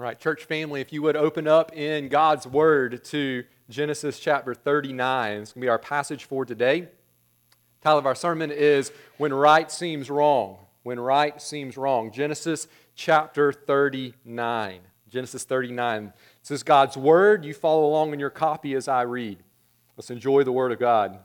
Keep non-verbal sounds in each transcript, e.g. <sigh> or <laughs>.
All right, church family, if you would open up in God's Word to Genesis chapter 39. It's going to be our passage for today. The title of our sermon is When Right Seems Wrong. When Right Seems Wrong. Genesis chapter 39. Genesis 39. This is God's Word. You follow along in your copy as I read. Let's enjoy the Word of God.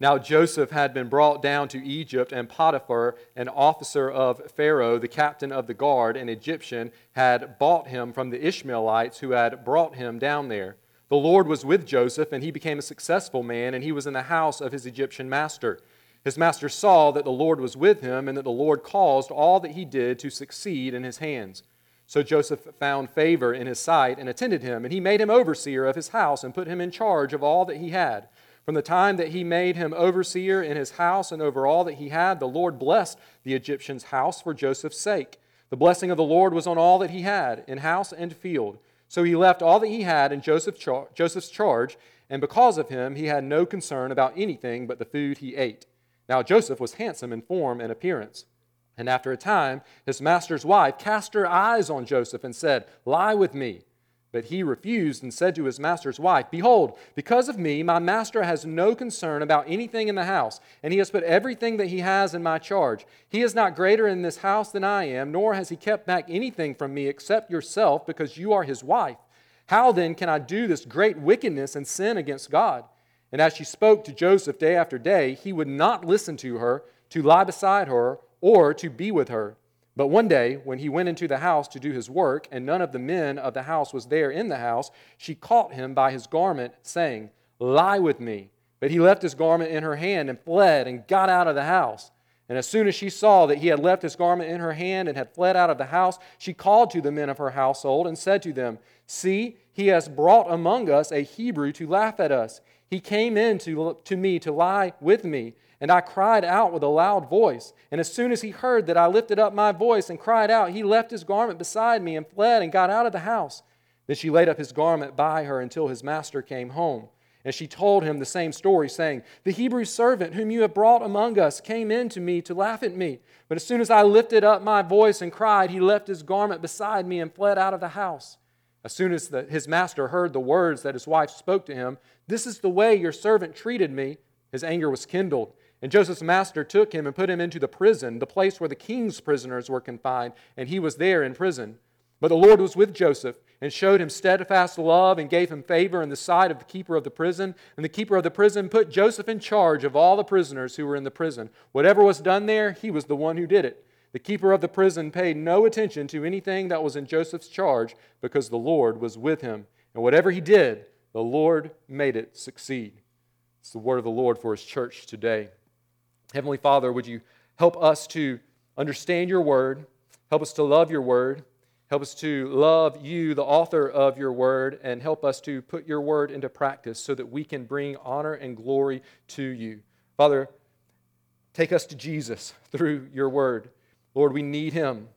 Now Joseph had been brought down to Egypt, and Potiphar, an officer of Pharaoh, the captain of the guard, an Egyptian, had bought him from the Ishmaelites who had brought him down there. The Lord was with Joseph, and he became a successful man, and he was in the house of his Egyptian master. His master saw that the Lord was with him, and that the Lord caused all that he did to succeed in his hands. So Joseph found favor in his sight and attended him, and he made him overseer of his house and put him in charge of all that he had. From the time that he made him overseer in his house and over all that he had, the Lord blessed the Egyptian's house for Joseph's sake. The blessing of the Lord was on all that he had, in house and field. So he left all that he had in Joseph's charge, and because of him, he had no concern about anything but the food he ate. Now Joseph was handsome in form and appearance. And after a time, his master's wife cast her eyes on Joseph and said, Lie with me. But he refused and said to his master's wife, Behold, because of me, my master has no concern about anything in the house, and he has put everything that he has in my charge. He is not greater in this house than I am, nor has he kept back anything from me except yourself, because you are his wife. How then can I do this great wickedness and sin against God? And as she spoke to Joseph day after day, he would not listen to her, to lie beside her, or to be with her. But one day, when he went into the house to do his work, and none of the men of the house was there in the house, she caught him by his garment, saying, Lie with me. But he left his garment in her hand and fled and got out of the house. And as soon as she saw that he had left his garment in her hand and had fled out of the house, she called to the men of her household and said to them, See, he has brought among us a Hebrew to laugh at us. He came in to, to me to lie with me. And I cried out with a loud voice. And as soon as he heard that I lifted up my voice and cried out, he left his garment beside me and fled and got out of the house. Then she laid up his garment by her until his master came home. And she told him the same story, saying, The Hebrew servant whom you have brought among us came in to me to laugh at me. But as soon as I lifted up my voice and cried, he left his garment beside me and fled out of the house. As soon as the, his master heard the words that his wife spoke to him, This is the way your servant treated me, his anger was kindled and Joseph's master took him and put him into the prison, the place where the king's prisoners were confined, and he was there in prison. But the Lord was with Joseph and showed him steadfast love and gave him favor in the sight of the keeper of the prison. And the keeper of the prison put Joseph in charge of all the prisoners who were in the prison. Whatever was done there, he was the one who did it. The keeper of the prison paid no attention to anything that was in Joseph's charge because the Lord was with him. And whatever he did, the Lord made it succeed. It's the word of the Lord for his church today. Heavenly Father, would you help us to understand your word, help us to love your word, help us to love you, the author of your word, and help us to put your word into practice so that we can bring honor and glory to you. Father, take us to Jesus through your word. Lord, we need him.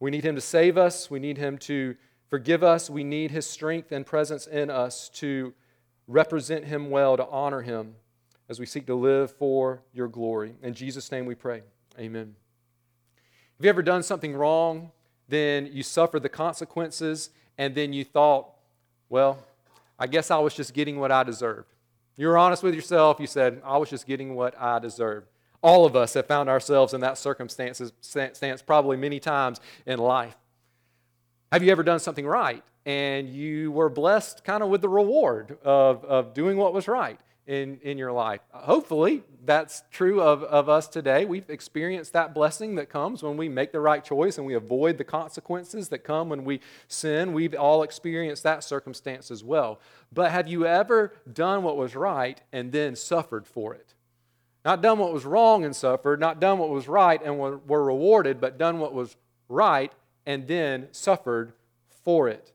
We need him to save us, we need him to forgive us, we need his strength and presence in us to represent him well, to honor him as we seek to live for your glory. In Jesus' name we pray. Amen. Have you ever done something wrong, then you suffered the consequences, and then you thought, well, I guess I was just getting what I deserved? You were honest with yourself. You said, I was just getting what I deserved. All of us have found ourselves in that circumstance probably many times in life. Have you ever done something right and you were blessed kind of with the reward of, of doing what was right? In, in your life. Hopefully, that's true of, of us today. We've experienced that blessing that comes when we make the right choice and we avoid the consequences that come when we sin. We've all experienced that circumstance as well. But have you ever done what was right and then suffered for it? Not done what was wrong and suffered, not done what was right and were, were rewarded, but done what was right and then suffered for it.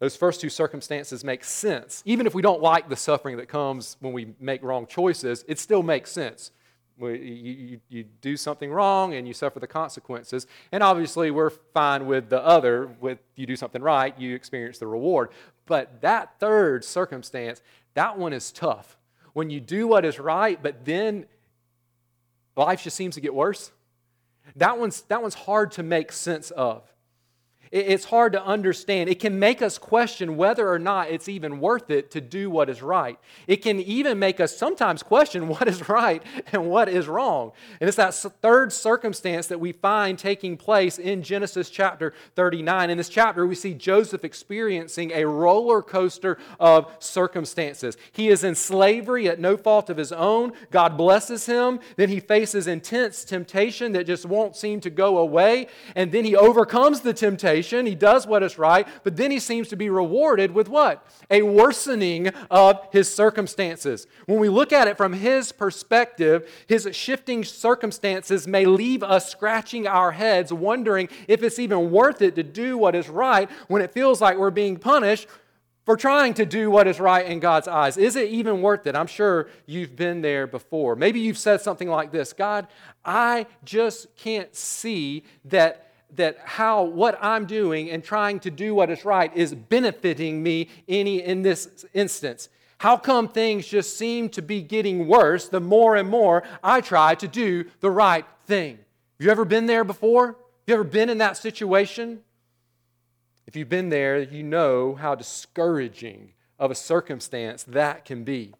Those first two circumstances make sense. Even if we don't like the suffering that comes when we make wrong choices, it still makes sense. You, you, you, do something wrong and you suffer the consequences. And obviously, we're fine with the other. With you do something right, you experience the reward. But that third circumstance, that one is tough. When you do what is right, but then life just seems to get worse. That one's, that one's hard to make sense of. It's hard to understand. It can make us question whether or not it's even worth it to do what is right. It can even make us sometimes question <laughs> what is right and what is wrong. And it's that third circumstance that we find taking place in Genesis chapter 39. In this chapter, we see Joseph experiencing a roller coaster of circumstances. He is in slavery at no fault of his own. God blesses him. Then he faces intense temptation that just won't seem to go away. And then he overcomes the temptation temptation, he does what is right, but then he seems to be rewarded with what? A worsening of his circumstances. When we look at it from his perspective, his shifting circumstances may leave us scratching our heads, wondering if it's even worth it to do what is right when it feels like we're being punished for trying to do what is right in God's eyes. Is it even worth it? I'm sure you've been there before. Maybe you've said something like this God, I just can't see that that how what I'm doing and trying to do what is right is benefiting me any in this instance. How come things just seem to be getting worse the more and more I try to do the right thing? Have you ever been there before? Have you ever been in that situation? If you've been there, you know how discouraging of a circumstance that can be.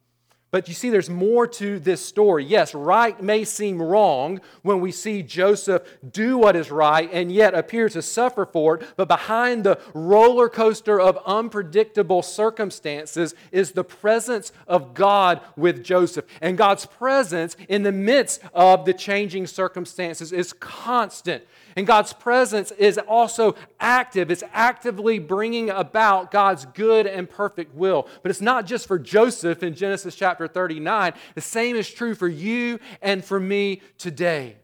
But you see, there's more to this story. Yes, right may seem wrong when we see Joseph do what is right and yet appear to suffer for it. But behind the roller coaster of unpredictable circumstances is the presence of God with Joseph. And God's presence in the midst of the changing circumstances is constant. And God's presence is also active. It's actively bringing about God's good and perfect will. But it's not just for Joseph in Genesis chapter 39, the same is true for you and for me today.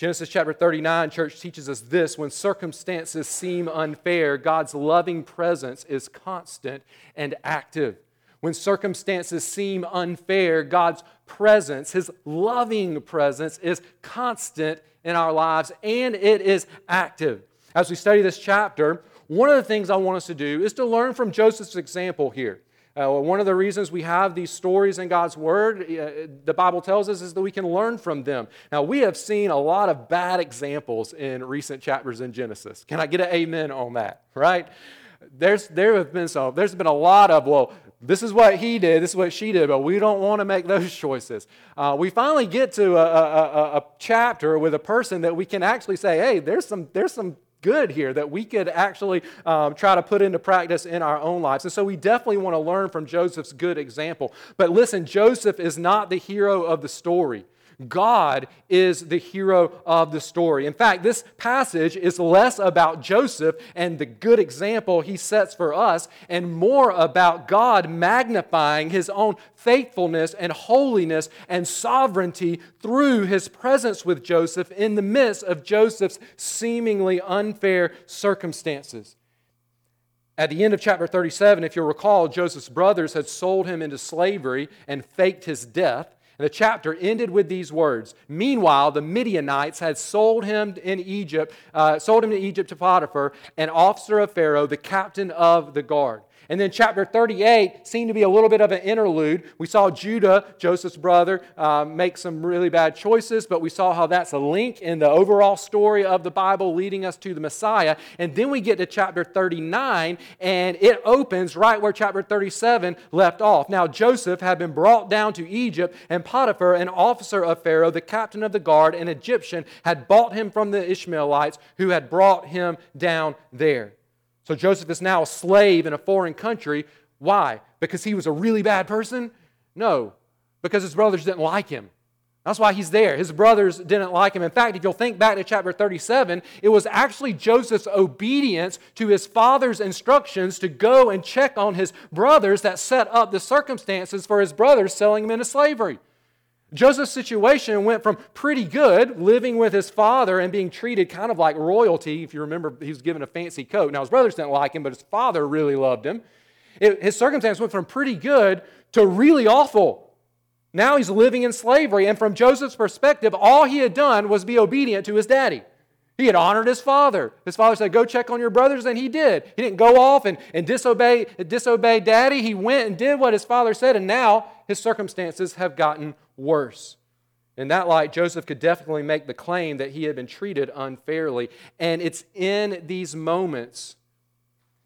Genesis chapter 39, church teaches us this when circumstances seem unfair, God's loving presence is constant and active. When circumstances seem unfair, God's presence, His loving presence, is constant in our lives and it is active. As we study this chapter, one of the things I want us to do is to learn from Joseph's example here. Uh, one of the reasons we have these stories in God's Word, uh, the Bible tells us, is that we can learn from them. Now, we have seen a lot of bad examples in recent chapters in Genesis. Can I get an amen on that? Right? There's, there have been some, there's been a lot of, well, this is what he did, this is what she did, but we don't want to make those <laughs> choices. Uh, we finally get to a, a, a, chapter with a person that we can actually say, hey, there's some, there's some good here that we could actually um, try to put into practice in our own lives. And so we definitely want to learn from Joseph's good example. But listen, Joseph is not the hero of the story. God is the hero of the story. In fact, this passage is less about Joseph and the good example he sets for us, and more about God magnifying his own faithfulness and holiness and sovereignty through his presence with Joseph in the midst of Joseph's seemingly unfair circumstances. At the end of chapter 37, if you'll recall, Joseph's brothers had sold him into slavery and faked his death. And the chapter ended with these words Meanwhile, the Midianites had sold him in Egypt, uh, sold him to Egypt to Potiphar, an officer of Pharaoh, the captain of the guard. And then chapter 38 seemed to be a little bit of an interlude. We saw Judah, Joseph's brother, uh, make some really bad choices, but we saw how that's a link in the overall story of the Bible leading us to the Messiah. And then we get to chapter 39, and it opens right where chapter 37 left off. Now, Joseph had been brought down to Egypt, and Potiphar, an officer of Pharaoh, the captain of the guard, an Egyptian, had bought him from the Ishmaelites who had brought him down there. So Joseph is now a slave in a foreign country. Why? Because he was a really bad person? No, because his brothers didn't like him. That's why he's there. His brothers didn't like him. In fact, if you'll think back to chapter 37, it was actually Joseph's obedience to his father's instructions to go and check on his brothers that set up the circumstances for his brothers selling him into slavery. Joseph's situation went from pretty good, living with his father and being treated kind of like royalty. If you remember, he was given a fancy coat. Now, his brothers didn't like him, but his father really loved him. It, his circumstance went from pretty good to really awful. Now he's living in slavery, and from Joseph's perspective, all he had done was be obedient to his daddy. He had honored his father. His father said, Go check on your brothers, and he did. He didn't go off and, and disobey, disobey daddy. He went and did what his father said, and now his circumstances have gotten worse. In that light, Joseph could definitely make the claim that he had been treated unfairly. And it's in these moments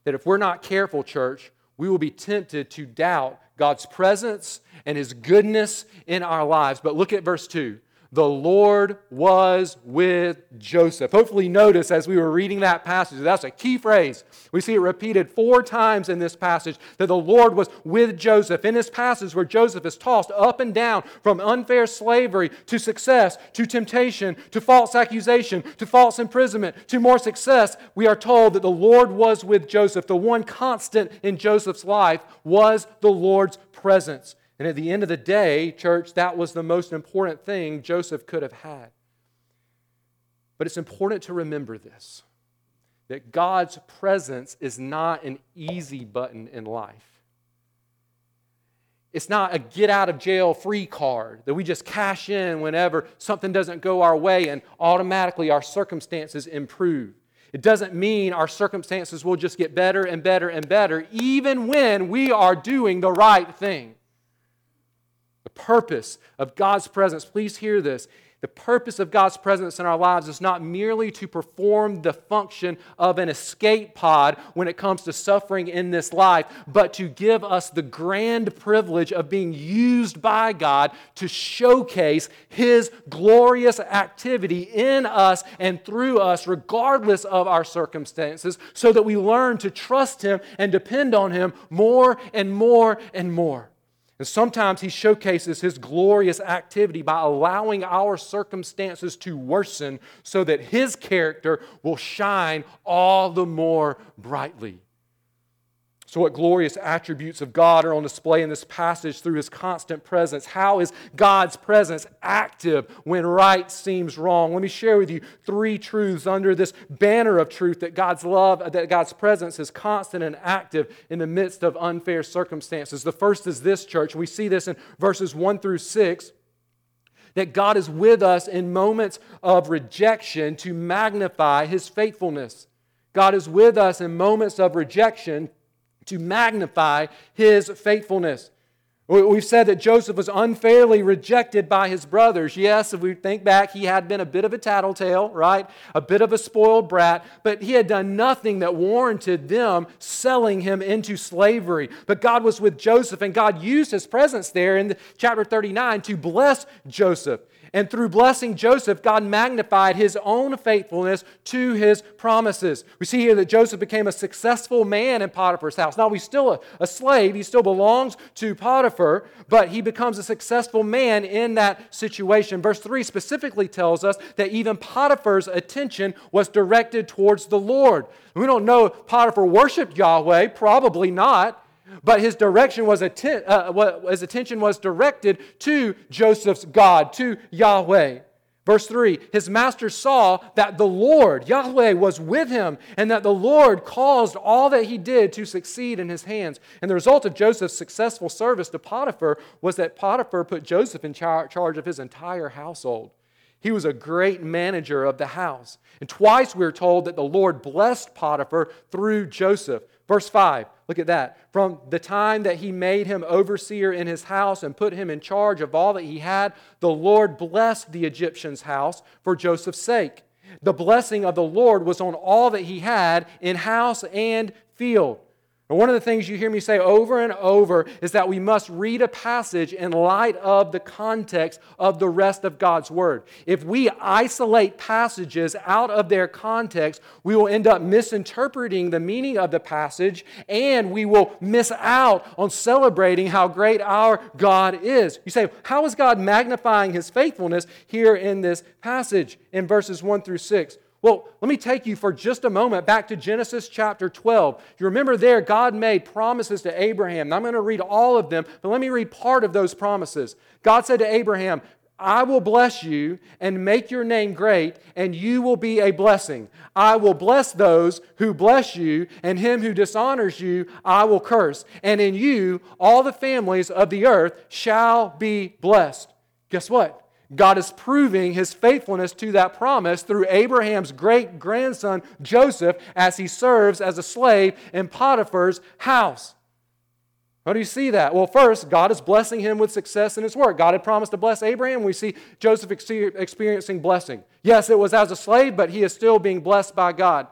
that if we're not careful, church, we will be tempted to doubt God's presence and his goodness in our lives. But look at verse 2 the Lord was with Joseph. Hopefully, notice as we were reading that passage, that's a key phrase. We see it repeated four times in this passage that the Lord was with Joseph. In this passage, where Joseph is tossed up and down from unfair slavery to success, to temptation, to false accusation, to false imprisonment, to more success, we are told that the Lord was with Joseph. The one constant in Joseph's life was the Lord's presence. And at the end of the day, church, that was the most important thing Joseph could have had. But it's important to remember this that God's presence is not an easy button in life. It's not a get out of jail free card that we just cash in whenever something doesn't go our way and automatically our circumstances improve. It doesn't mean our circumstances will just get better and better and better, even when we are doing the right thing purpose of God's presence, please hear this. The purpose of God's presence in our lives is not merely to perform the function of an escape pod when it comes to suffering in this life, but to give us the grand privilege of being used by God to showcase His glorious activity in us and through us, regardless of our circumstances, so that we learn to trust Him and depend on Him more and more and more. And sometimes he showcases his glorious activity by allowing our circumstances to worsen so that his character will shine all the more brightly. So, what glorious attributes of God are on display in this passage through his constant presence? How is God's presence active when right seems wrong? Let me share with you three truths under this banner of truth that God's love, that God's presence is constant and active in the midst of unfair circumstances. The first is this, church. We see this in verses 1 through 6 that God is with us in moments of rejection to magnify his faithfulness. God is with us in moments of rejection to magnify his faithfulness. We've said that Joseph was unfairly rejected by his brothers. Yes, if we think back, he had been a bit of a tattletale, right? A bit of a spoiled brat, but he had done nothing that warranted them selling him into slavery. But God was with Joseph, and God used his presence there in chapter 39 to bless Joseph. And through blessing Joseph, God magnified his own faithfulness to his promises. We see here that Joseph became a successful man in Potiphar's house. Now, he's still a, a slave, he still belongs to Potiphar, but he becomes a successful man in that situation. Verse 3 specifically tells us that even Potiphar's attention was directed towards the Lord. We don't know if Potiphar worshiped Yahweh, probably not. But his direction was atten- uh, his attention was directed to Joseph's God, to Yahweh. Verse 3 His master saw that the Lord, Yahweh, was with him, and that the Lord caused all that he did to succeed in his hands. And the result of Joseph's successful service to Potiphar was that Potiphar put Joseph in char- charge of his entire household. He was a great manager of the house. And twice we are told that the Lord blessed Potiphar through Joseph. Verse 5, look at that. From the time that he made him overseer in his house and put him in charge of all that he had, the Lord blessed the Egyptian's house for Joseph's sake. The blessing of the Lord was on all that he had in house and field. And one of the things you hear me say over and over is that we must read a passage in light of the context of the rest of God's Word. If we isolate passages out of their context, we will end up misinterpreting the meaning of the passage and we will miss out on celebrating how great our God is. You say, how is God magnifying His faithfulness here in this passage in verses 1 through 6? Well, let me take you for just a moment back to Genesis chapter 12. You remember there, God made promises to Abraham. Now, I'm going to read all of them, but let me read part of those promises. God said to Abraham, I will bless you and make your name great, and you will be a blessing. I will bless those who bless you, and him who dishonors you I will curse. And in you all the families of the earth shall be blessed. Guess what? God is proving his faithfulness to that promise through Abraham's great grandson Joseph as he serves as a slave in Potiphar's house. How do you see that? Well, first, God is blessing him with success in his work. God had promised to bless Abraham. We see Joseph experiencing blessing. Yes, it was as a slave, but he is still being blessed by God.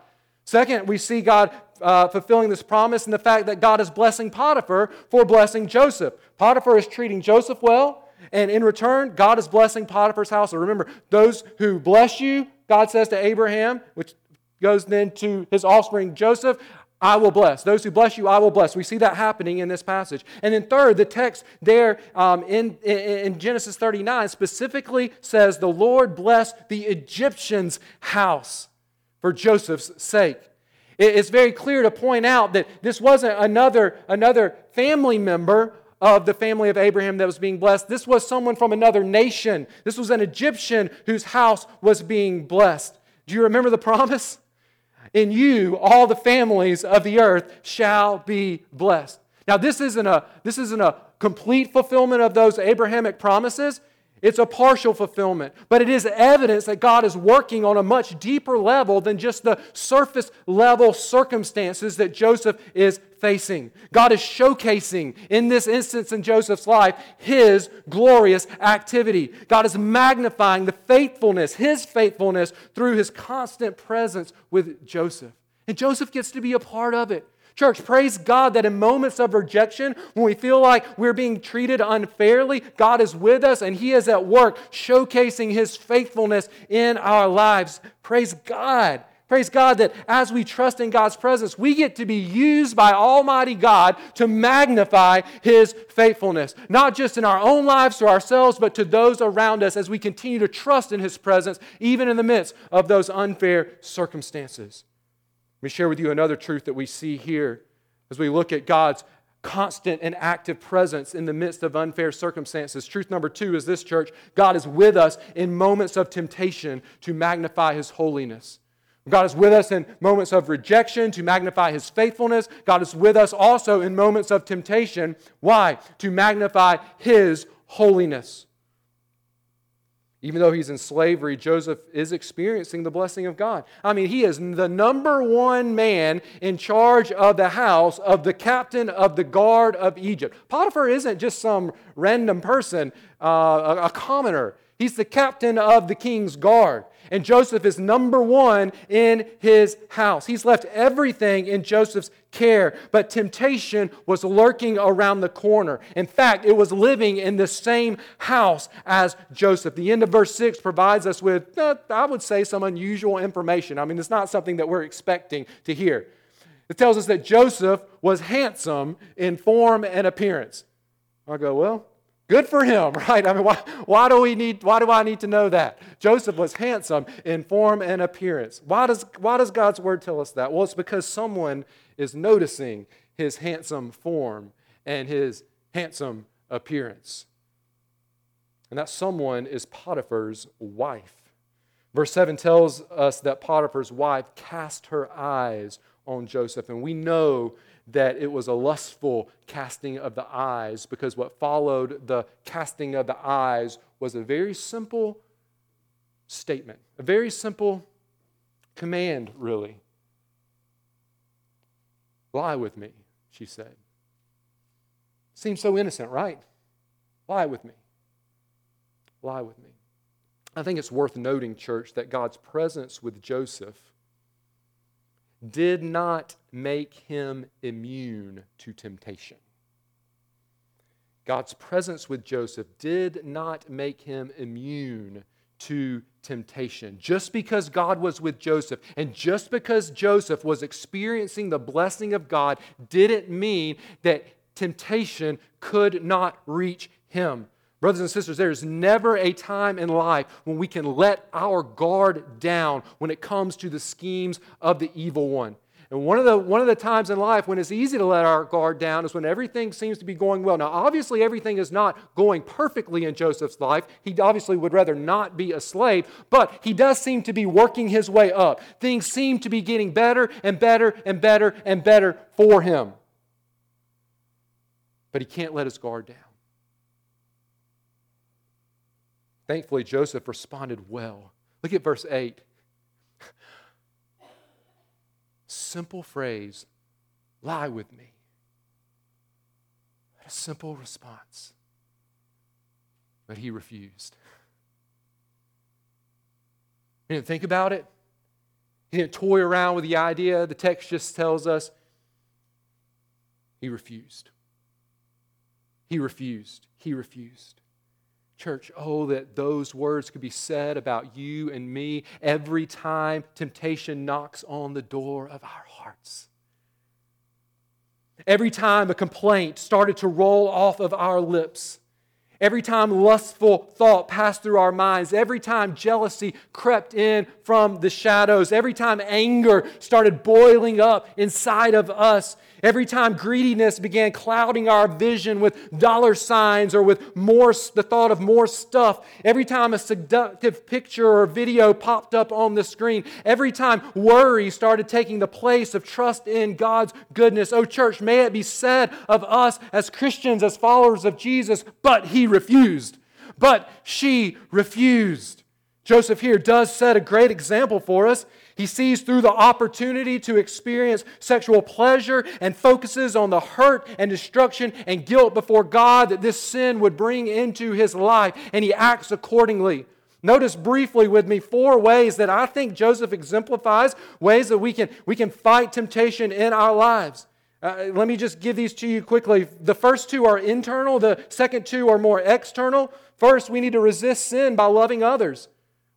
Second, we see God uh, fulfilling this promise in the fact that God is blessing Potiphar for blessing Joseph. Potiphar is treating Joseph well, and in return, God is blessing Potiphar's house. Remember, those who bless you, God says to Abraham, which goes then to his offspring Joseph, I will bless. Those who bless you, I will bless. We see that happening in this passage. And then, third, the text there um, in, in Genesis 39 specifically says, The Lord blessed the Egyptian's house for Joseph's sake. It's very clear to point out that this wasn't another, another family member of the family of Abraham that was being blessed. This was someone from another nation. This was an Egyptian whose house was being blessed. Do you remember the promise? In you, all the families of the earth shall be blessed. Now, this isn't a, this isn't a complete fulfillment of those Abrahamic promises. It's a partial fulfillment, but it is evidence that God is working on a much deeper level than just the surface level circumstances that Joseph is facing. God is showcasing in this instance in Joseph's life his glorious activity. God is magnifying the faithfulness, his faithfulness, through his constant presence with Joseph. And Joseph gets to be a part of it. Church, praise God that in moments of rejection, when we feel like we're being treated unfairly, God is with us and He is at work showcasing His faithfulness in our lives. Praise God. Praise God that as we trust in God's presence, we get to be used by Almighty God to magnify His faithfulness, not just in our own lives to ourselves, but to those around us as we continue to trust in His presence, even in the midst of those unfair circumstances. Let me share with you another truth that we see here as we look at God's constant and active presence in the midst of unfair circumstances. Truth number two is this, church God is with us in moments of temptation to magnify His holiness. God is with us in moments of rejection to magnify His faithfulness. God is with us also in moments of temptation. Why? To magnify His holiness. Even though he's in slavery, Joseph is experiencing the blessing of God. I mean, he is the number one man in charge of the house of the captain of the guard of Egypt. Potiphar isn't just some random person, uh, a, a commoner. He's the captain of the king's guard. And Joseph is number one in his house. He's left everything in Joseph's care, but temptation was lurking around the corner. In fact, it was living in the same house as Joseph. The end of verse 6 provides us with, uh, I would say, some unusual information. I mean, it's not something that we're expecting to hear. It tells us that Joseph was handsome in form and appearance. I go, well, Good for him, <laughs> right? I mean, why, why, do we need, why do I need to know that? Joseph was handsome in form and appearance. Why does, why does God's word tell us that? Well, it's because someone is noticing his handsome form and his handsome appearance. And that someone is Potiphar's wife. Verse 7 tells us that Potiphar's wife cast her eyes on Joseph. And we know that it was a lustful casting of the eyes because what followed the casting of the eyes was a very simple statement, a very simple command, really. Lie with me, she said. Seems so innocent, right? Lie with me. Lie with me. I think it's worth noting, church, that God's presence with Joseph did not make him immune to temptation. God's presence with Joseph did not make him immune to temptation. Just because God was with Joseph and just because Joseph was experiencing the blessing of God didn't mean that temptation could not reach him. Brothers and sisters, there is never a time in life when we can let our guard down when it comes to the schemes of the evil one. And one of, the, one of the times in life when it's easy to let our guard down is when everything seems to be going well. Now, obviously, everything is not going perfectly in Joseph's life. He obviously would rather not be a slave, but he does seem to be working his way up. Things seem to be getting better and better and better and better for him. But he can't let his guard down. Thankfully, Joseph responded well. Look at verse 8. Simple phrase lie with me. What A simple response. But he refused. He didn't think about it. He didn't toy around with the idea. The text just tells us he refused. He refused. He refused. Church, oh, that those words could be said about you and me every time temptation knocks on the door of our hearts. Every time a complaint started to roll off of our lips. Every time lustful thought passed through our minds, every time jealousy crept in from the shadows, every time anger started boiling up inside of us, every time greediness began clouding our vision with dollar signs or with more the thought of more stuff, every time a seductive picture or video popped up on the screen, every time worry started taking the place of trust in God's goodness. Oh church, may it be said of us as Christians, as followers of Jesus, but he refused. But she refused. Joseph here does set a great example for us. He sees through the opportunity to experience sexual pleasure and focuses on the hurt and destruction and guilt before God that this sin would bring into his life, and he acts accordingly. Notice briefly with me four ways that I think Joseph exemplifies, ways that we can, we can fight temptation in our lives. Uh, let me just give these to you quickly. The first two are internal, the second two are more external. First, we need to resist sin by loving others.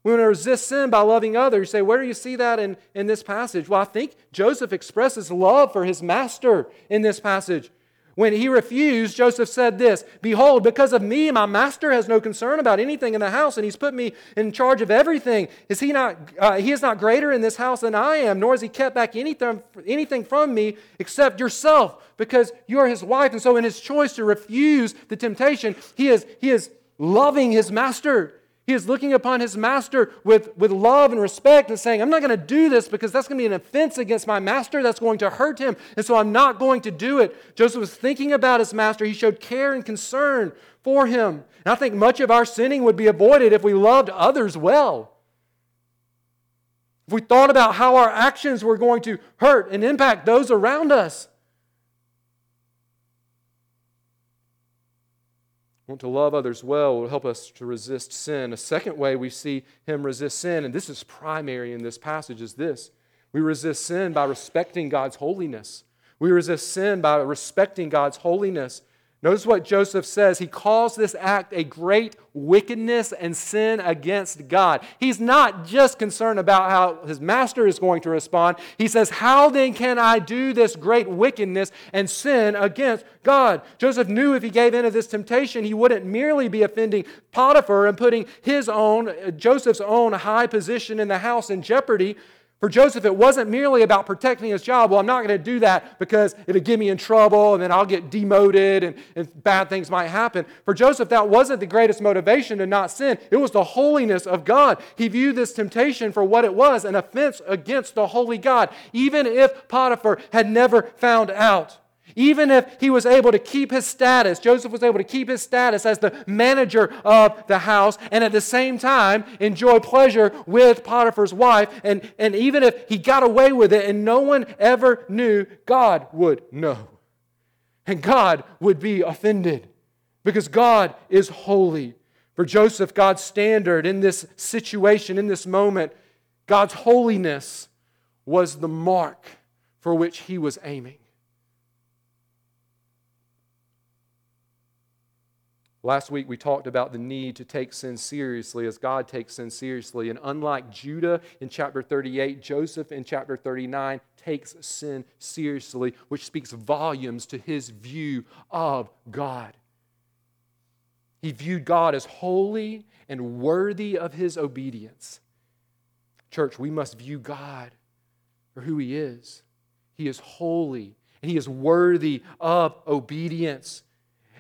We want to resist sin by loving others. You say, where do you see that in, in this passage? Well, I think Joseph expresses love for his master in this passage. When he refused, Joseph said this Behold, because of me, my master has no concern about anything in the house, and he's put me in charge of everything. Is he not, uh, he is not greater in this house than I am, nor has he kept back anything, anything from me except yourself, because you are his wife. And so, in his choice to refuse the temptation, he is, he is loving his master. He is looking upon his master with, with love and respect and saying, I'm not going to do this because that's going to be an offense against my master. That's going to hurt him. And so I'm not going to do it. Joseph was thinking about his master. He showed care and concern for him. And I think much of our sinning would be avoided if we loved others well. If we thought about how our actions were going to hurt and impact those around us. Want to love others well will help us to resist sin. A second way we see him resist sin, and this is primary in this passage, is this we resist sin by respecting God's holiness. We resist sin by respecting God's holiness. Notice what Joseph says. He calls this act a great wickedness and sin against God. He's not just concerned about how his master is going to respond. He says, How then can I do this great wickedness and sin against God? Joseph knew if he gave in to this temptation, he wouldn't merely be offending Potiphar and putting his own, Joseph's own high position in the house in jeopardy, for Joseph, it wasn't merely about protecting his job. Well, I'm not going to do that because it'll get me in trouble and then I'll get demoted and, and bad things might happen. For Joseph, that wasn't the greatest motivation to not sin. It was the holiness of God. He viewed this temptation for what it was an offense against the holy God, even if Potiphar had never found out. Even if he was able to keep his status, Joseph was able to keep his status as the manager of the house and at the same time enjoy pleasure with Potiphar's wife. And, and even if he got away with it and no one ever knew, God would know. And God would be offended because God is holy. For Joseph, God's standard in this situation, in this moment, God's holiness was the mark for which he was aiming. Last week we talked about the need to take sin seriously as God takes sin seriously. And unlike Judah in chapter 38, Joseph in chapter 39 takes sin seriously, which speaks volumes to his view of God. He viewed God as holy and worthy of his obedience. Church, we must view God for who he is. He is holy and he is worthy of obedience.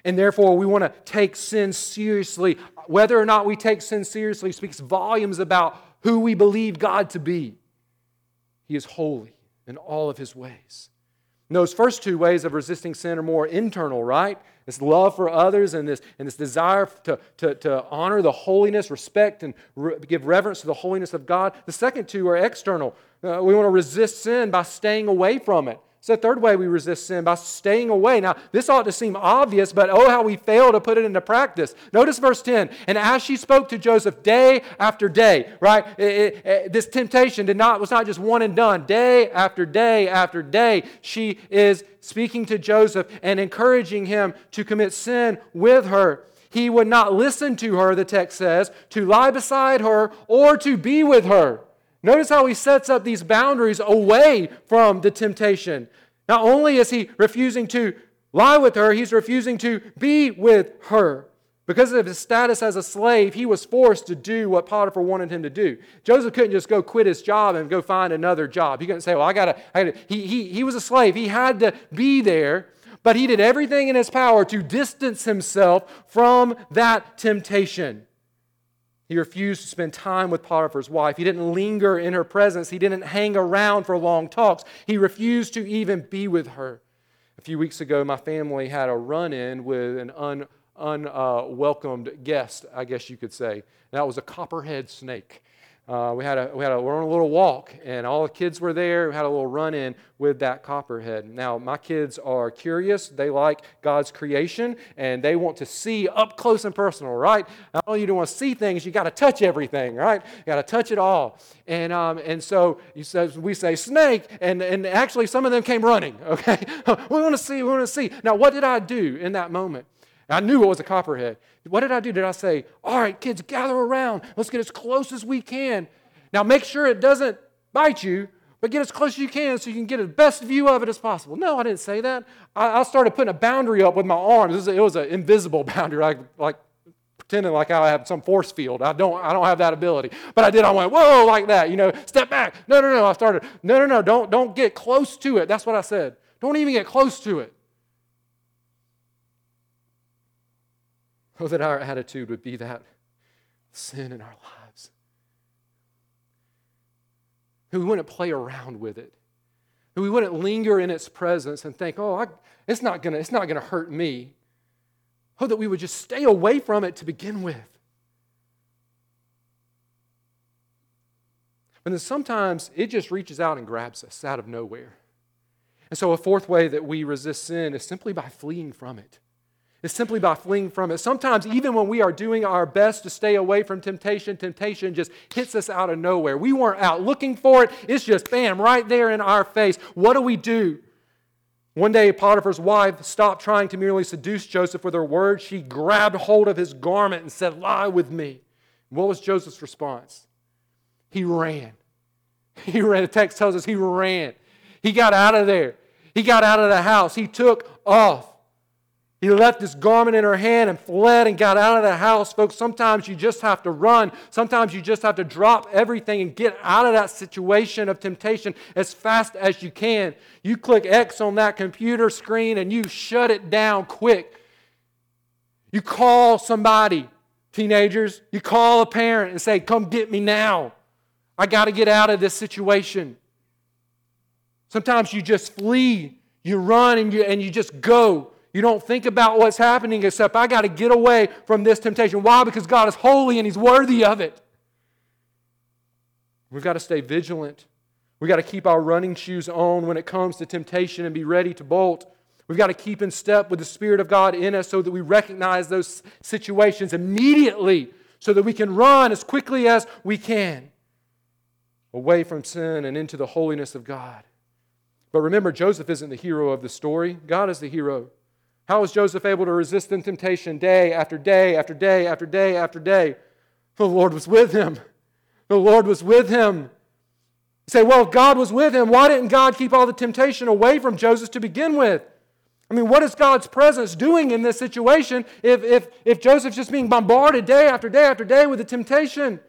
And therefore, we want to take sin seriously. Whether or not we take sin seriously speaks volumes about who we believe God to be. He is holy in all of his ways. And those first two ways of resisting sin are more internal, right? This love for others and this, and this desire to, to, to honor the holiness, respect, and re- give reverence to the holiness of God. The second two are external. Uh, we want to resist sin by staying away from it. It's the third way we resist sin by staying away. Now, this ought to seem obvious, but oh, how we fail to put it into practice. Notice verse 10. And as she spoke to Joseph day after day, right? It, it, it, this temptation did not was not just one and done. Day after day after day, she is speaking to Joseph and encouraging him to commit sin with her. He would not listen to her, the text says, to lie beside her or to be with her. Notice how he sets up these boundaries away from the temptation. Not only is he refusing to lie with her, he's refusing to be with her. Because of his status as a slave, he was forced to do what Potiphar wanted him to do. Joseph couldn't just go quit his job and go find another job. He couldn't say, Well, I got to. He, he, he was a slave. He had to be there, but he did everything in his power to distance himself from that temptation. He refused to spend time with Potiphar's wife. He didn't linger in her presence. He didn't hang around for long talks. He refused to even be with her. A few weeks ago, my family had a run in with an un, unwelcomed uh, guest, I guess you could say. And that was a copperhead snake. Uh, we had a we had a, we on a little walk, and all the kids were there. We had a little run in with that copperhead. Now my kids are curious; they like God's creation, and they want to see up close and personal. Right? Not only you want to see things, you got to touch everything. Right? You got to touch it all. And um, and so you say, we say snake, and and actually some of them came running. <laughs> Okay, <laughs> we want to see. We want to see. Now what did I do in that moment? I knew it was a copperhead. What did I do? Did I say, all right, kids, gather around. Let's get as close as we can. Now make sure it doesn't bite you, but get as close as you can so you can get the best view of it as possible. No, I didn't say that. I, I started putting a boundary up with my arms. It was, an invisible <laughs> boundary, like, like pretending like I have some force field. I don't, I don't have that ability. But I did. I went, whoa, like that, you know, step back. No, no, no. I started, no, no, no, don't, don't get close to it. That's what I said. Don't even get close to it. <laughs> Oh, that our attitude would be that sin in our lives. That we wouldn't play around with it. That we wouldn't linger in its presence and think, oh, I, it's not gonna, it's not gonna hurt me. Oh, that we would just stay away from it to begin with. And then sometimes it just reaches out and grabs us out of nowhere. And so, a fourth way that we resist sin is simply by fleeing from it is simply by fleeing from it. Sometimes, even when we are doing our best to stay away from temptation, temptation just hits us out of nowhere. We weren't out looking for it, it's just bam, right there in our face. What do we do? One day, Potiphar's wife stopped trying to merely seduce Joseph with her words. She grabbed hold of his garment and said, Lie with me. What was Joseph's response? He ran. <laughs> He ran. The text tells us he ran. He got out of there. He got out of the house. He took off. He left his garment in her hand and fled and got out of the house. Folks, sometimes you just have to run. Sometimes you just have to drop everything and get out of that situation of temptation as fast as you can. You click X on that computer screen and you shut it down quick. You call somebody, teenagers, you call a parent and say, Come get me now. I got to get out of this situation. Sometimes you just flee, you run, and you, and you just go. You don't think about what's happening except I got to get away from this temptation. Why? Because God is holy and He's worthy of it. We've got to stay vigilant. We've got to keep our running shoes on when it comes to temptation and be ready to bolt. We've got to keep in step with the Spirit of God in us so that we recognize those situations immediately so that we can run as quickly as we can away from sin and into the holiness of God. But remember, Joseph isn't the hero of the story, God is the hero. How was Joseph able to resist the temptation day after day after day after day after day? The Lord was with him. The Lord was with him. You say, well, if God was with him, why didn't God keep all the temptation away from Joseph to begin with? I mean, what is God's presence doing in this situation if, if, if Joseph's just being bombarded day after day after day with the temptation?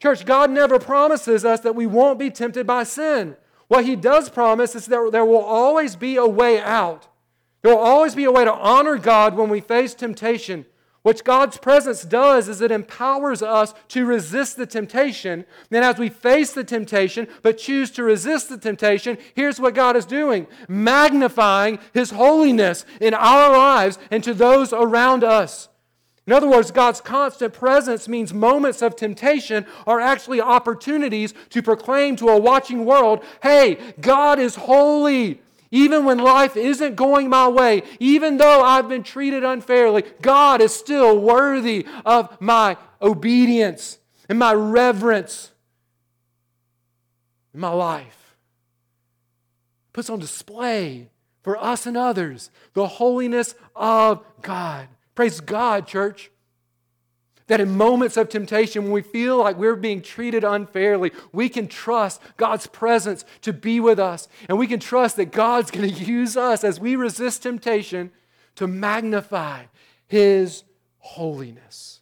Church, God never promises us that we won't be tempted by sin. What He does promise is that there will always be a way out. There will always be a way to honor God when we face temptation. What God's presence does is it empowers us to resist the temptation. Then, as we face the temptation but choose to resist the temptation, here's what God is doing magnifying His holiness in our lives and to those around us. In other words, God's constant presence means moments of temptation are actually opportunities to proclaim to a watching world hey, God is holy. Even when life isn't going my way, even though I've been treated unfairly, God is still worthy of my obedience and my reverence in my life. Puts on display for us and others the holiness of God. Praise God, church. That in moments of temptation, when we feel like we're being treated unfairly, we can trust God's presence to be with us. And we can trust that God's going <laughs> to use us as we resist temptation to magnify His holiness.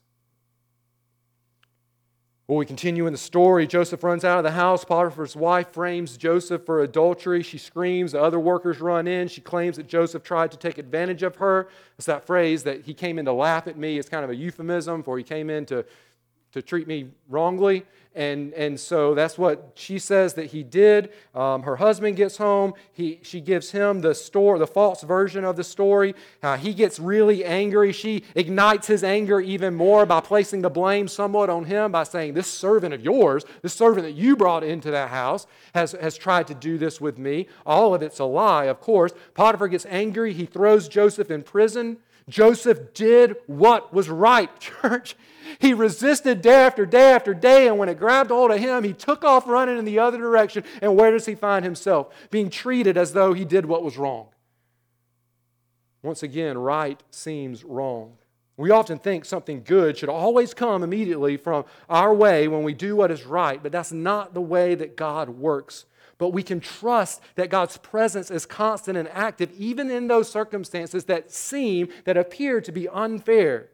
Well, we continue in the story. Joseph runs out of the house. Potiphar's wife frames Joseph for adultery. She screams. The other workers run in. She claims that Joseph tried to take advantage of her. It's that phrase that he came in to laugh at me. It's kind of a euphemism for he came in to, to treat me wrongly. And, and so that's what she says that he did. Um, her husband gets home. He, she gives him the story, the false version of the story. Uh, he gets really angry. She ignites his anger even more by placing the blame somewhat on him by saying, This servant of yours, this servant that you brought into that house, has, has tried to do this with me. All of it's a lie, of course. Potiphar gets angry. He throws Joseph in prison. Joseph did what was right, <laughs> church. He resisted day after day after day, and when it grabbed hold of him, he took off running in the other direction. And where does he find himself? Being treated as though he did what was wrong. Once again, right seems wrong. We often think something good should always come immediately from our way when we do what is right, but that's not the way that God works. But we can trust that God's presence is constant and active, even in those circumstances that seem, that appear to be unfair.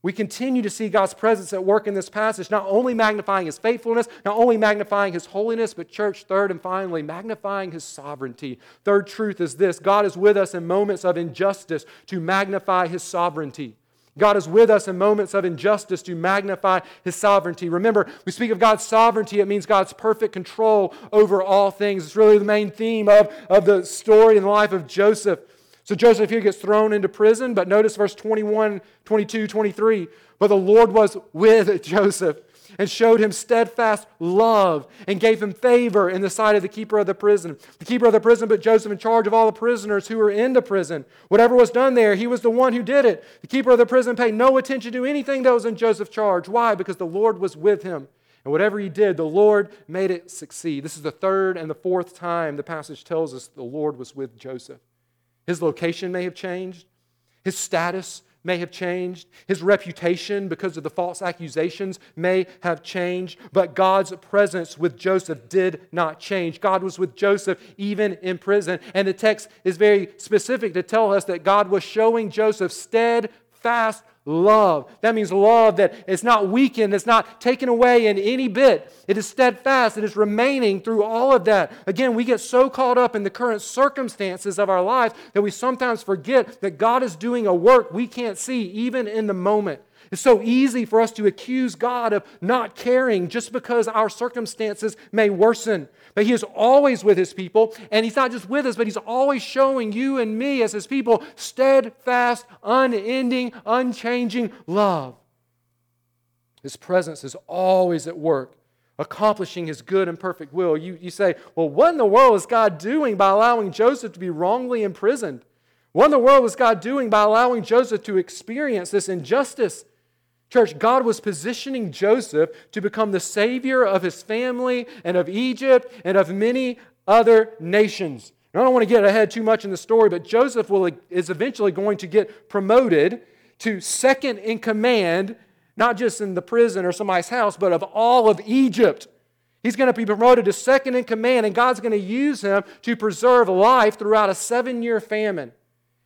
We continue to see God's presence at work in this passage, not only magnifying his faithfulness, not only magnifying his holiness, but, church, third and finally, magnifying his sovereignty. Third truth is this God is with us in moments of injustice to magnify his sovereignty. God is with us in moments of injustice to magnify his sovereignty. Remember, we speak of God's sovereignty, it means God's perfect control over all things. It's really the main theme of, of the story and the life of Joseph. So Joseph here gets thrown into prison, but notice verse 21, 22, 23. But the Lord was with <laughs> Joseph and showed him steadfast love and gave him favor in the sight of the keeper of the prison. The keeper of the prison put Joseph in charge of all the prisoners who were in the prison. Whatever was done there, he was the one who did it. The keeper of the prison paid no attention to anything that was in Joseph's charge. Why? Because the Lord was with him. And whatever he did, the Lord made it succeed. This is the third and the fourth time the passage tells us the Lord was with Joseph. His location may have changed, his status may have changed, his reputation because of the false accusations may have changed, but God's presence with Joseph did not change. God was with Joseph even in prison. And the text is very specific to tell us that God was showing Joseph steadfast love. That means love that is not weakened, it's not taken away in any bit. It is steadfast, it is remaining through all of that. Again, we get so caught up in the current circumstances of our lives that we sometimes forget that God is doing a work we can't see even in the moment. It's so easy for us to accuse God of not caring just because our circumstances may worsen. But He is always with His people, and He's not just with us, but He's always showing you and me as His people steadfast, unending, unchanging love. His presence is always at work, accomplishing His good and perfect will. You, you say, well, what in the world is God doing by allowing Joseph to be wrongly imprisoned? What in the world was God doing by allowing Joseph to experience this injustice? Church, God was positioning Joseph to become the savior of his family and of Egypt and of many other nations. I don't want to get ahead too much in the story, but Joseph will, is eventually going to get promoted to second in command, not just in the prison or somebody's house, but of all of Egypt. He's going to be promoted to second in command, and God's going to use him to preserve life throughout a seven year famine.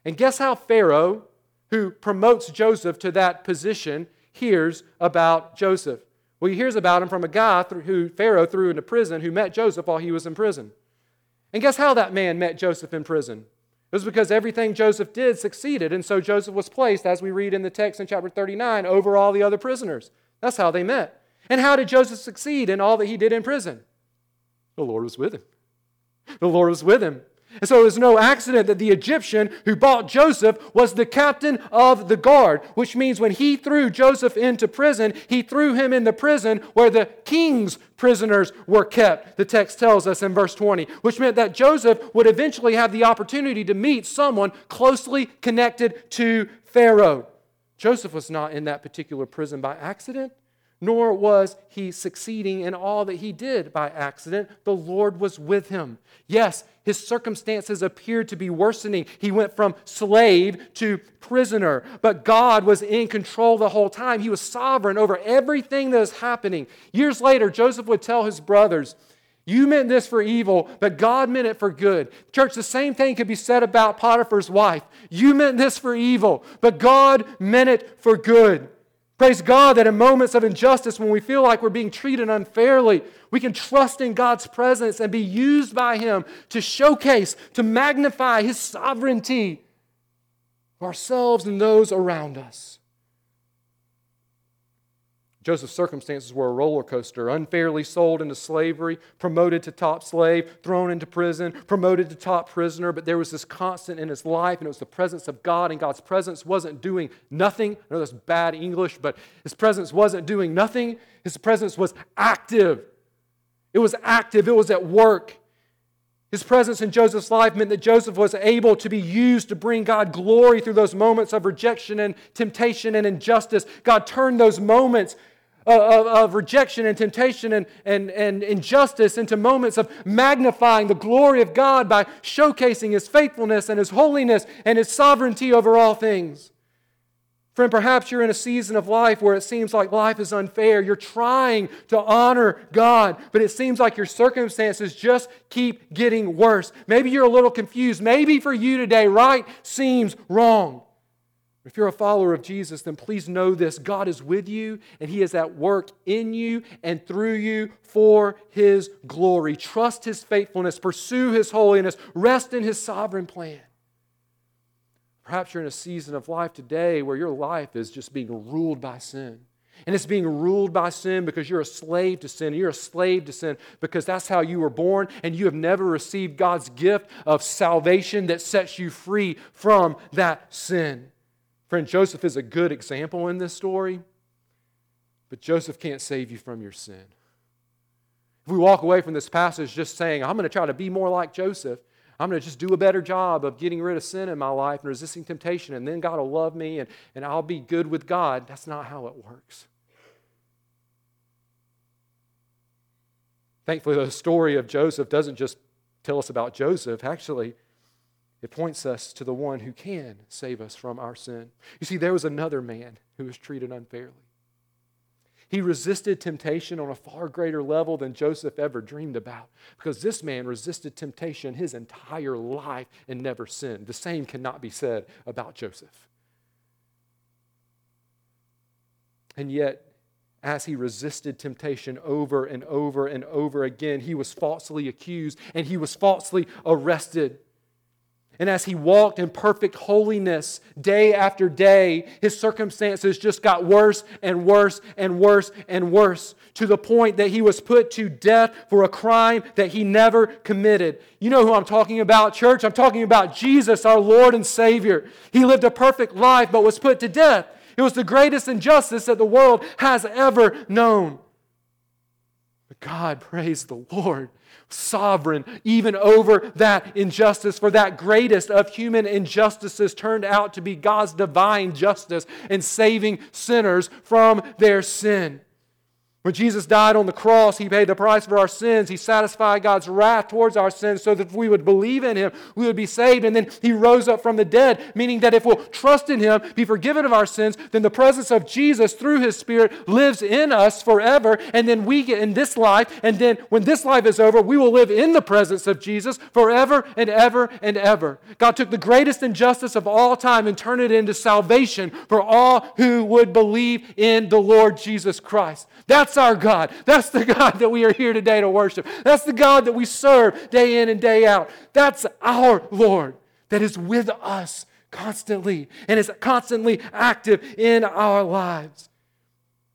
And guess how Pharaoh, who promotes Joseph to that position, hears about Joseph? Well, he hears about him from a guy who Pharaoh threw into prison who met Joseph while he was in prison. And guess how that man met Joseph in prison? It was because everything Joseph did succeeded. And so Joseph was placed, as we read in the text in chapter 39, over all the other prisoners. That's how they met. And how did Joseph succeed in all that he did in prison? The Lord was with him. The Lord was with him. And so it was no accident that the Egyptian who bought Joseph was the captain of the guard, which means when he threw Joseph into prison, he threw him in the prison where the king's prisoners were kept, the text tells us in verse 20, which meant that Joseph would eventually have the opportunity to meet someone closely connected to Pharaoh. Joseph was not in that particular prison by accident nor was he succeeding in all that he did by accident. The Lord was with him. Yes, his circumstances appeared to be worsening. He went from slave to prisoner, but God was in control the whole time. He was sovereign over everything that was happening. Years later, Joseph would tell his brothers, you meant this for evil, but God meant it for good. Church, the same thing could be said about Potiphar's wife. You meant this for evil, but God meant it for good. Praise God that in moments of injustice, when we feel like we're being treated unfairly, we can trust in God's presence and be used by Him to showcase, to magnify His sovereignty ourselves and those around us. Joseph's circumstances were a roller coaster unfairly sold into slavery, promoted to top slave, thrown into prison, promoted to top prisoner. But there was this constant in his life, and it was the presence of God. And God's presence wasn't doing nothing. I know that's bad English, but his presence wasn't doing nothing. His presence was active. It was active, it was at work. His presence in Joseph's life meant that Joseph was able to be used to bring God glory through those moments of rejection and temptation and injustice. God turned those moments of, of, rejection and temptation and, and, and injustice into moments of magnifying the glory of God by showcasing His faithfulness and His holiness and His sovereignty over all things. Friend, perhaps you're in a season of life where it seems like life is unfair. You're trying to honor God, but it seems like your circumstances just keep getting worse. Maybe you're a little confused. Maybe for you today, right seems wrong. If you're a follower of Jesus, then please know this God is with you, and He is at work in you and through you for His glory. Trust His faithfulness, pursue His holiness, rest in His sovereign plan. Perhaps you're in a season of life today where your life is just being ruled by sin. And it's being ruled by sin because you're a slave to sin. You're a slave to sin because that's how you were born, and you have never received God's gift of salvation that sets you free from that sin. Friend, Joseph is a good example in this story, but Joseph can't save you from your sin. If we walk away from this passage just saying, I'm going to try to be more like Joseph, I'm going to just do a better job of getting rid of sin in my life and resisting temptation, and then God will love me and, and I'll be good with God, that's not how it works. Thankfully, the story of Joseph doesn't just tell us about Joseph. Actually, it points us to the one who can save us from our sin. You see, there was another man who was treated unfairly. He resisted temptation on a far greater level than Joseph ever dreamed about because this man resisted temptation his entire life and never sinned. The same cannot be said about Joseph. And yet, as he resisted temptation over and over and over again, he was falsely accused and he was falsely arrested. And as he walked in perfect holiness day after day, his circumstances just got worse and worse and worse and worse to the point that he was put to death for a crime that he never committed. You know who I'm talking about, church? I'm talking about Jesus, our Lord and Savior. He lived a perfect life but was put to death. It was the greatest injustice that the world has ever known. But God, <laughs> praise the Lord, sovereign even over that injustice, for that greatest of human injustices turned out to be God's divine justice in saving sinners from their sin. When Jesus died on the cross, He paid the price for our sins. He satisfied God's wrath towards our sins so that if we would believe in Him, we would be saved. And then He rose up from the dead, meaning that if we'll trust in Him, be forgiven of our sins, then the presence of Jesus through His Spirit lives in us forever. And then we get in this life, and then when this life is over, we will live in the presence of Jesus forever and ever and ever. God took the greatest injustice of all time and turned it into salvation for all who would believe in the Lord Jesus Christ. That's our God. That's the <laughs> God that we are here today to worship. That's the God that we serve day in and day out. That's our Lord that is with us constantly and is constantly active in our lives.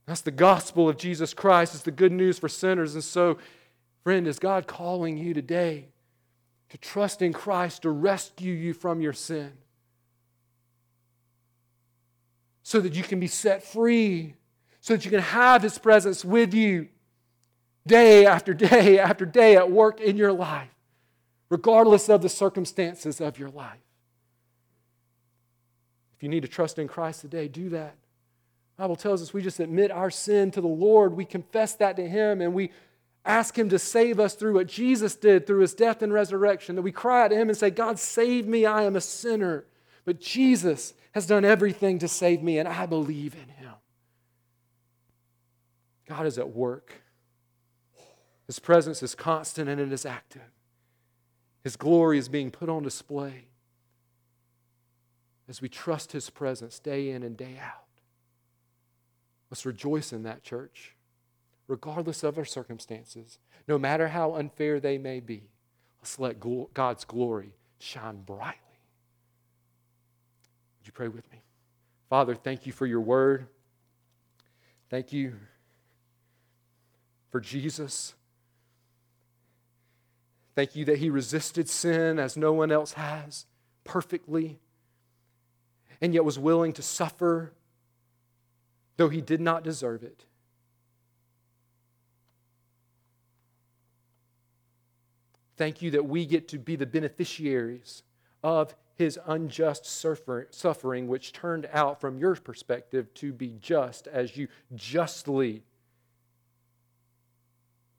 That's the gospel of Jesus Christ. It's the good news for sinners. And so, friend, is God calling you today to trust in Christ to rescue you from your sin so that you can be set free, so that you can have His presence with you day after day <laughs> after day at work in your life, regardless of the circumstances of your life. If you need to trust in Christ today, do that. The Bible tells us we just admit our sin to the Lord, we confess that to Him, and we ask Him to save us through what Jesus did through His death and resurrection. That we cry out to Him and say, God, save me, I am a sinner. But Jesus has done everything to save me, and I believe in Him. God is at work. His presence is constant and it is active. His glory is being put on display as we trust His presence day in and day out. Let's rejoice in that, church regardless of our circumstances, no matter how unfair they may be. Let's let God's glory shine brightly. Would you pray with me? Father, thank you for your word. Thank you for Jesus. Thank you that he resisted sin as no one else has perfectly, and yet was willing to suffer, though he did not deserve it. Thank you that we get to be the beneficiaries of his unjust suffering, which turned out from your perspective to be just as you justly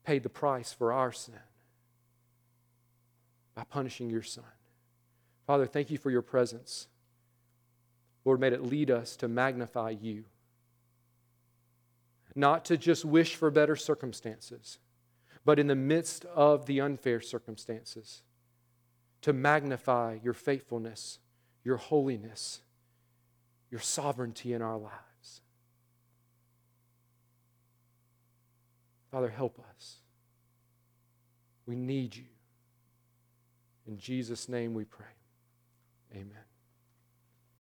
paid the price for our sin by punishing your son. Father, thank you for your presence. Lord, may it lead us to magnify you, not to just wish for better circumstances but in the midst of the unfair circumstances, to magnify your faithfulness, your holiness, your sovereignty in our lives. Father, help us. We need you. In Jesus' name we pray. Amen.